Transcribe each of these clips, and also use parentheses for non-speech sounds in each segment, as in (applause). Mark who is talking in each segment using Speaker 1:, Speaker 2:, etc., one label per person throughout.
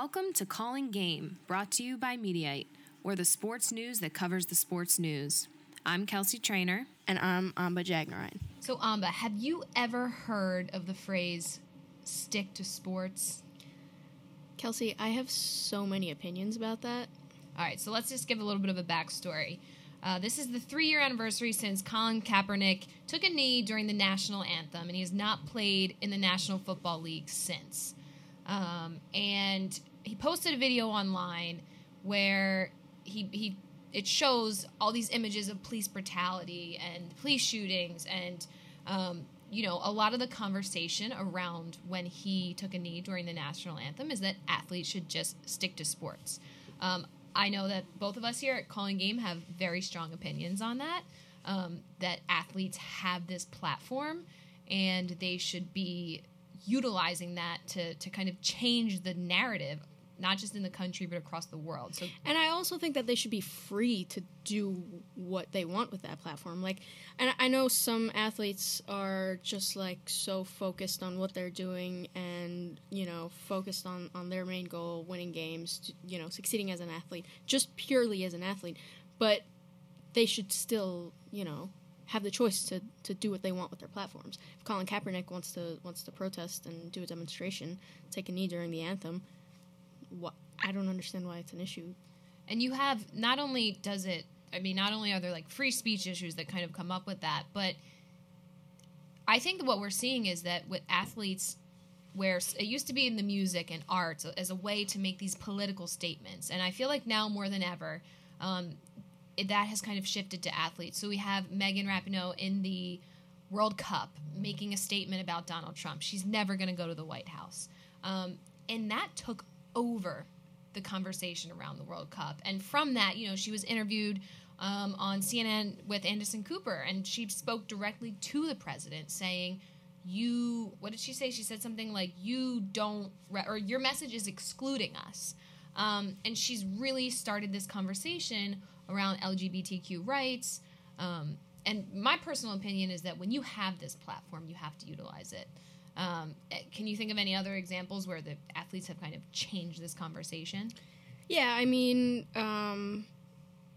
Speaker 1: Welcome to Calling Game, brought to you by Mediaite, or the sports news that covers the sports news. I'm Kelsey Trainer.
Speaker 2: And I'm Amba Jagnarine.
Speaker 3: So, Amba, have you ever heard of the phrase stick to sports?
Speaker 2: Kelsey, I have so many opinions about that.
Speaker 3: All right, so let's just give a little bit of a backstory. Uh, this is the three year anniversary since Colin Kaepernick took a knee during the national anthem, and he has not played in the National Football League since. Um, and he posted a video online where he, he it shows all these images of police brutality and police shootings and um, you know a lot of the conversation around when he took a knee during the national anthem is that athletes should just stick to sports. Um, i know that both of us here at calling game have very strong opinions on that um, that athletes have this platform and they should be utilizing that to, to kind of change the narrative not just in the country but across the world. So
Speaker 2: And I also think that they should be free to do what they want with that platform. Like and I know some athletes are just like so focused on what they're doing and, you know, focused on on their main goal, winning games, you know, succeeding as an athlete, just purely as an athlete. But they should still, you know, have the choice to, to do what they want with their platforms. If Colin Kaepernick wants to wants to protest and do a demonstration, take a knee during the anthem, what I don't understand why it's an issue.
Speaker 3: And you have not only does it I mean not only are there like free speech issues that kind of come up with that, but I think what we're seeing is that with athletes where it used to be in the music and arts as a way to make these political statements, and I feel like now more than ever, um, that has kind of shifted to athletes. So we have Megan Rapinoe in the World Cup making a statement about Donald Trump. She's never going to go to the White House, um, and that took over the conversation around the World Cup. And from that, you know, she was interviewed um, on CNN with Anderson Cooper, and she spoke directly to the president, saying, "You, what did she say? She said something like, "You don't, re- or your message is excluding us." Um, and she's really started this conversation around LGBTQ rights. Um, and my personal opinion is that when you have this platform, you have to utilize it. Um, can you think of any other examples where the athletes have kind of changed this conversation?
Speaker 2: Yeah, I mean, um,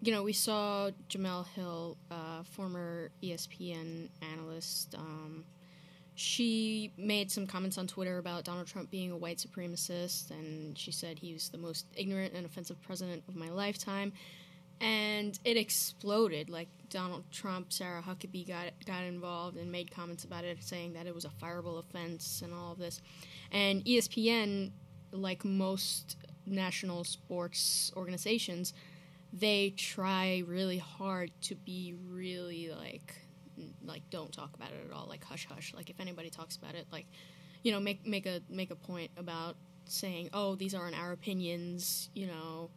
Speaker 2: you know, we saw Jemele Hill, uh, former ESPN analyst. Um, she made some comments on Twitter about Donald Trump being a white supremacist, and she said he was the most ignorant and offensive president of my lifetime. And it exploded. Like Donald Trump, Sarah Huckabee got got involved and made comments about it, saying that it was a fireable offense and all of this. And ESPN, like most national sports organizations, they try really hard to be really like like don't talk about it at all like hush hush like if anybody talks about it like you know make make a make a point about saying oh these aren't our opinions you know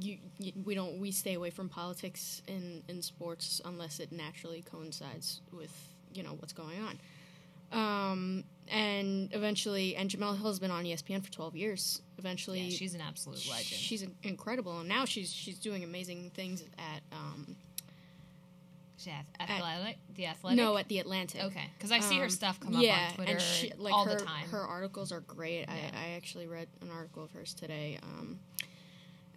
Speaker 2: you, you, we don't we stay away from politics in in sports unless it naturally coincides with you know what's going on um, and eventually and Jemele Hill has been on ESPN for 12 years eventually
Speaker 3: yeah, she's an absolute legend
Speaker 2: she's incredible and now she's she's doing amazing things at um,
Speaker 3: Athletic, at, the Athletic.
Speaker 2: No, at the Atlantic.
Speaker 3: Okay, because I see um, her stuff come yeah, up on Twitter and she, like all
Speaker 2: her,
Speaker 3: the time.
Speaker 2: Her articles are great. Yeah. I, I, actually read an article of hers today, um,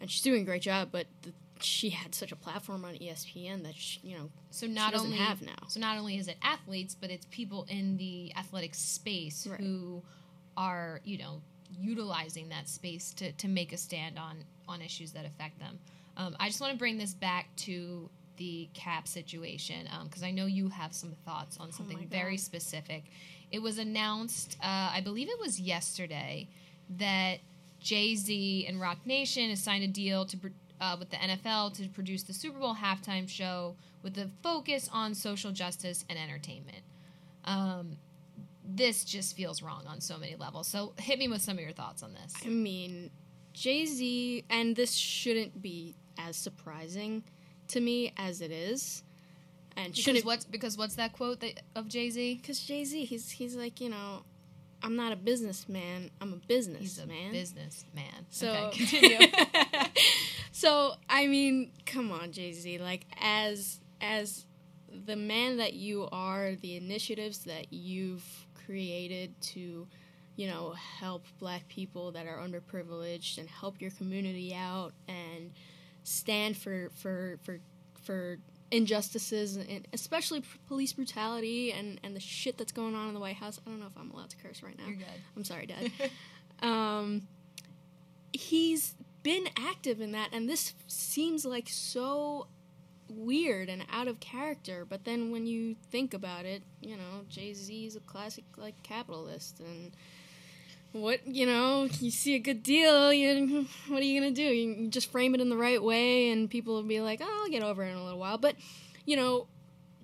Speaker 2: and she's doing a great job. But the, she had such a platform on ESPN that she, you know,
Speaker 3: so not only
Speaker 2: have now.
Speaker 3: So not only is it athletes, but it's people in the athletic space right. who are you know utilizing that space to to make a stand on on issues that affect them. Um, I just want to bring this back to the cap situation because um, I know you have some thoughts on something oh very specific. It was announced, uh, I believe it was yesterday, that Jay Z and Roc Nation has signed a deal to uh, with the NFL to produce the Super Bowl halftime show with a focus on social justice and entertainment. Um, this just feels wrong on so many levels. So hit me with some of your thoughts on this.
Speaker 2: I mean, Jay Z, and this shouldn't be as surprising to me as it is.
Speaker 3: And because what's because what's that quote that, of Jay Z?
Speaker 2: Because Jay Z, he's he's like you know, I'm not a businessman. I'm a businessman. He's a
Speaker 3: man. businessman.
Speaker 2: So
Speaker 3: okay, (laughs) continue. (laughs)
Speaker 2: so I mean, come on, Jay Z. Like as as the man that you are, the initiatives that you've created to you know, help black people that are underprivileged and help your community out and stand for for for for injustices and especially p- police brutality and and the shit that's going on in the White House. I don't know if I'm allowed to curse right now.
Speaker 3: You're good.
Speaker 2: I'm sorry, Dad. (laughs) um, he's been active in that, and this seems like so weird and out of character. But then when you think about it, you know, Jay Z is a classic like capitalist, and what you know, you see a good deal, you what are you gonna do? You, just frame it in the right way, and people will be like, "Oh, I'll get over it in a little while." But you know,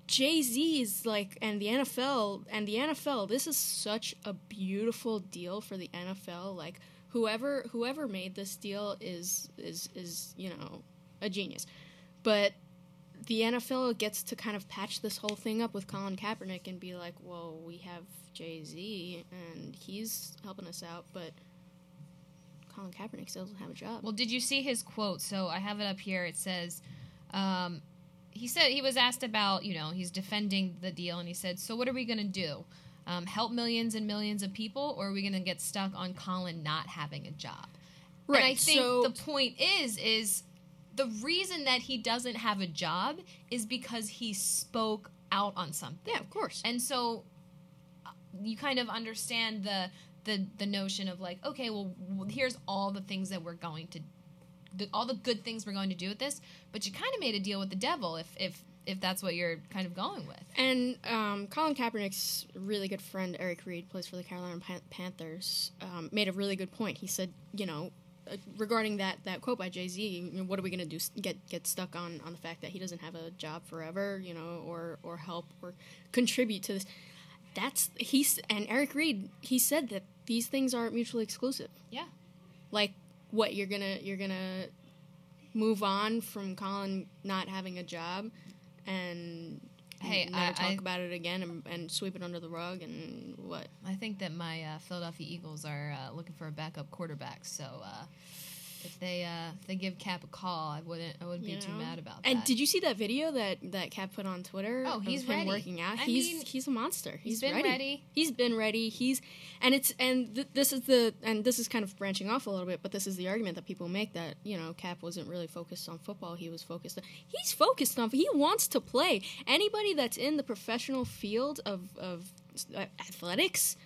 Speaker 2: Jay Z is like, and the NFL, and the NFL, this is such a beautiful deal for the NFL. Like, whoever whoever made this deal is is is you know a genius, but the NFL gets to kind of patch this whole thing up with Colin Kaepernick and be like, well, we have Jay Z and he's helping us out, but Colin Kaepernick still doesn't have a job.
Speaker 3: Well, did you see his quote? So I have it up here. It says, um, he said he was asked about, you know, he's defending the deal, and he said, "So what are we going to do? Um, help millions and millions of people, or are we going to get stuck on Colin not having a job?" And I
Speaker 2: Right,
Speaker 3: think
Speaker 2: so-
Speaker 3: the point is, is the reason that he doesn't have a job is because he spoke out on something.
Speaker 2: yeah, of course.
Speaker 3: And so uh, you kind of understand the the the notion of like, okay, well, here's all the things that we're going to, the, all the good things we're going to do with this. But you kind of made a deal with the devil if if if that's what you're kind of going with.
Speaker 2: And um, Colin Kaepernick's really good friend Eric Reid plays for the Carolina Pan- Panthers. Um, made a really good point. He said, you know, uh, regarding that that quote by Jay Z, you know, what are we going to do? Get get stuck on on the fact that he doesn't have a job forever, you know, or or help or contribute to this. That's he's and Eric Reid. He said that these things aren't mutually exclusive.
Speaker 3: Yeah.
Speaker 2: Like what you're gonna you're gonna move on from Colin not having a job and
Speaker 3: Hey,
Speaker 2: never
Speaker 3: I-
Speaker 2: talk
Speaker 3: I-
Speaker 2: about it again and, and sweep it under the rug and what
Speaker 3: I think that my uh, Philadelphia Eagles are uh, looking for a backup quarterback. So uh, if they uh, if they give Cap a call, I wouldn't I wouldn't
Speaker 2: you
Speaker 3: be too mad about that.
Speaker 2: and did you see that video that that Cap put on Twitter?
Speaker 3: Oh, he's
Speaker 2: him
Speaker 3: ready.
Speaker 2: working out.
Speaker 3: I
Speaker 2: he's
Speaker 3: mean,
Speaker 2: he's a monster.
Speaker 3: he's
Speaker 2: He's,
Speaker 3: been
Speaker 2: ready.
Speaker 3: ready.
Speaker 2: He's been ready. He's and it's and th- this is the and this is kind of branching off a little bit, but this is the argument that people make that you know Cap wasn't really focused on football. He was focused. On, he's focused on. He wants to play. Anybody that's in the professional field of of uh, athletics.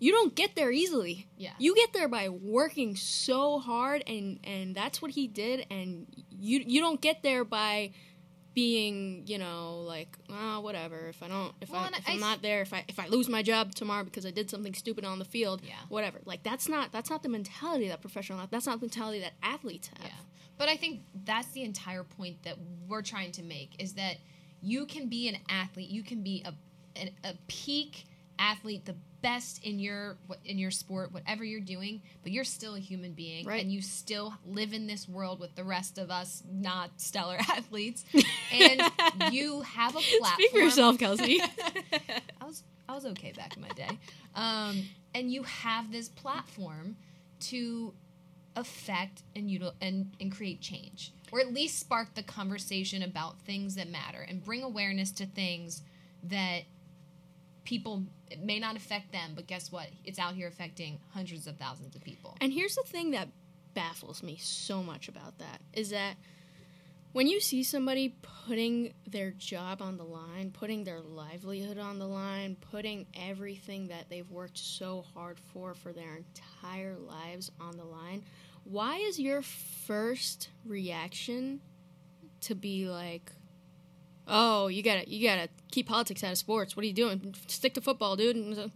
Speaker 2: You don't get there easily.
Speaker 3: Yeah.
Speaker 2: You get there by working so hard and and that's what he did and you you don't get there by being, you know, like, ah, whatever. If I don't if,
Speaker 3: Well,
Speaker 2: I if
Speaker 3: I,
Speaker 2: I'm not there, if I if I lose my job tomorrow because I did something stupid on the field,
Speaker 3: Yeah.
Speaker 2: whatever. Like that's not that's not the mentality that professional that's not the mentality that athletes have.
Speaker 3: Yeah. But I think that's the entire point that we're trying to make is that you can be an athlete, you can be a an, a peak athlete, the best in your in your sport, whatever you're doing, but you're still a human being
Speaker 2: Right.
Speaker 3: and you still live in this world with the rest of us not stellar (laughs) athletes. (laughs) and you have a platform.
Speaker 2: Speak for yourself, Kelsey. (laughs)
Speaker 3: I was I was okay back in my day. Um, and you have this platform to affect and util- and and create change, or at least spark the conversation about things that matter and bring awareness to things that people it may not affect them, but guess what? It's out here affecting hundreds of thousands of people.
Speaker 2: And here's the thing that baffles me so much about that is that when you see somebody putting their job on the line, putting their livelihood on the line, putting everything that they've worked so hard for for their entire lives on the line, why is your first reaction to be like, "Oh, you gotta, you gotta keep politics out of sports. What are you doing? Stick to football, dude." And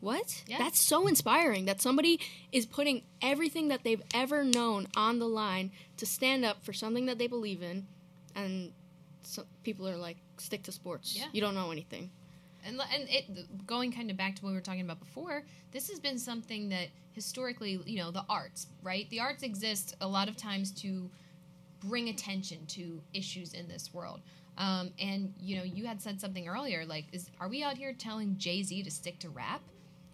Speaker 2: what?
Speaker 3: Yeah.
Speaker 2: That's so inspiring that somebody is putting everything that they've ever known on the line to stand up for something that they believe in, and so people are like, "Stick to sports.
Speaker 3: Yeah.
Speaker 2: You don't know anything."
Speaker 3: and and it going kind of back to what we were talking about before this has been something that historically you know the arts right the arts exist a lot of times to bring attention to issues in this world um, and you know you had said something earlier like is are we out here telling jay-z to stick to rap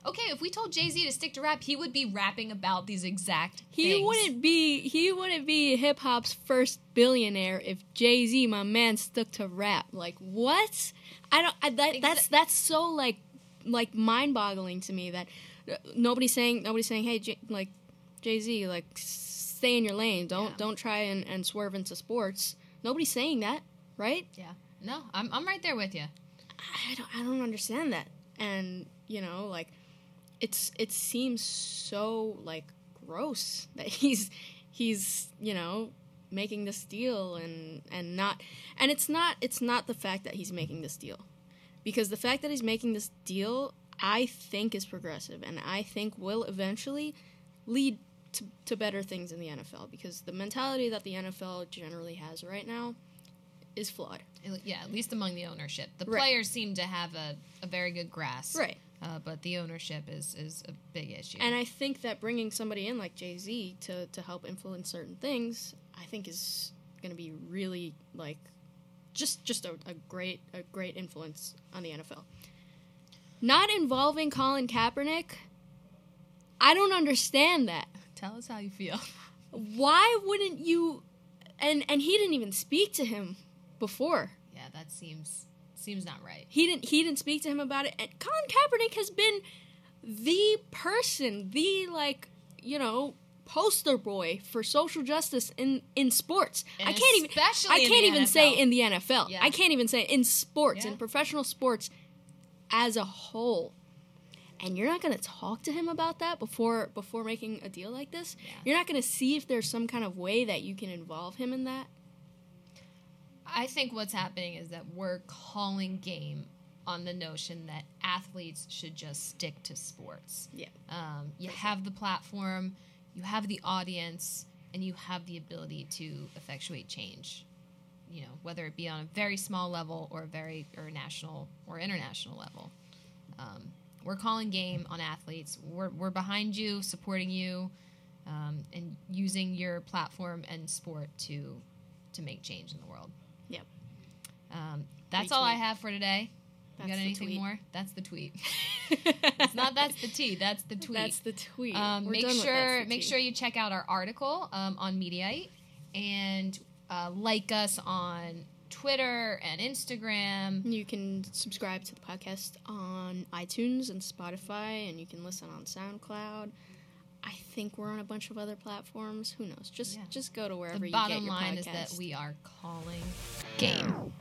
Speaker 3: okay if we told jay-z to stick to rap he would be rapping about these exact
Speaker 2: He
Speaker 3: things.
Speaker 2: wouldn't be he wouldn't be hip hop's first billionaire if Jay Z, my man, stuck to rap. Like what? I don't. I, that, that's that's so like like mind boggling to me that Uh, Nobody's saying nobody's saying, hey, J- like Jay Z, like stay in your lane. Don't
Speaker 3: Yeah.
Speaker 2: don't try and, and swerve into sports. Nobody's saying that, right?
Speaker 3: Yeah. No, I'm I'm right there with you.
Speaker 2: I don't I don't understand that. And you know, like it's it seems so like gross (laughs) that he's he's you know making this deal and and not and it's not it's not the fact that he's making this deal because the fact that he's making this deal I think is progressive and I think will eventually lead to, to better things in the NFL because the mentality that the NFL generally has right now is flawed.
Speaker 3: Yeah, at least among the ownership. The
Speaker 2: Right.
Speaker 3: players seem to have a, a very good grasp.
Speaker 2: Right.
Speaker 3: Uh, but the ownership is, is a big issue.
Speaker 2: And I think that bringing somebody in like Jay Z to, to help influence certain things, I think is going to be really like just just a, a great a great influence on the NFL. Not involving Colin Kaepernick, I don't understand that.
Speaker 3: Tell us how you feel.
Speaker 2: Why wouldn't you? And and he didn't even speak to him before.
Speaker 3: yeah, that seems seems not right.
Speaker 2: He didn't he didn't speak to him about it. And Colin Kaepernick has been the person, the like, you know, poster boy for social justice in in sports.
Speaker 3: And
Speaker 2: I can't even
Speaker 3: especially
Speaker 2: I can't even say in the NFL.
Speaker 3: Yeah.
Speaker 2: I can't even say in sports,
Speaker 3: Yeah.
Speaker 2: in professional sports as a whole. And you're not going to talk to him about that before before making a deal like this.
Speaker 3: Yeah.
Speaker 2: You're not going to see if there's some kind of way that you can involve him in that.
Speaker 3: I think what's happening is that we're calling game on the notion that athletes should just stick to sports.
Speaker 2: Yeah.
Speaker 3: Um, you have the platform, you have the audience, and you have the ability to effectuate change. You know, whether it be on a very small level or a very or national or international level. Um, we're calling game on athletes. We're, we're behind you, supporting you, um, and using your platform and sport to to make change in the world.
Speaker 2: Yep.
Speaker 3: Um, that's all I have for today. You got anything
Speaker 2: tweet.
Speaker 3: more? That's the tweet. (laughs) it's not that's the T. That's the tweet.
Speaker 2: That's the tweet.
Speaker 3: Um,
Speaker 2: We're
Speaker 3: make
Speaker 2: done with
Speaker 3: sure
Speaker 2: that's
Speaker 3: make sure you check out our article um, on Mediaite and uh, like us on Twitter and Instagram.
Speaker 2: You can subscribe to the podcast on iTunes and Spotify, and you can listen on SoundCloud. I think we're on a bunch of other platforms. Who knows? Just
Speaker 3: Yeah.
Speaker 2: just go to wherever
Speaker 3: The
Speaker 2: you get your podcast.
Speaker 3: bottom line is that we are calling game.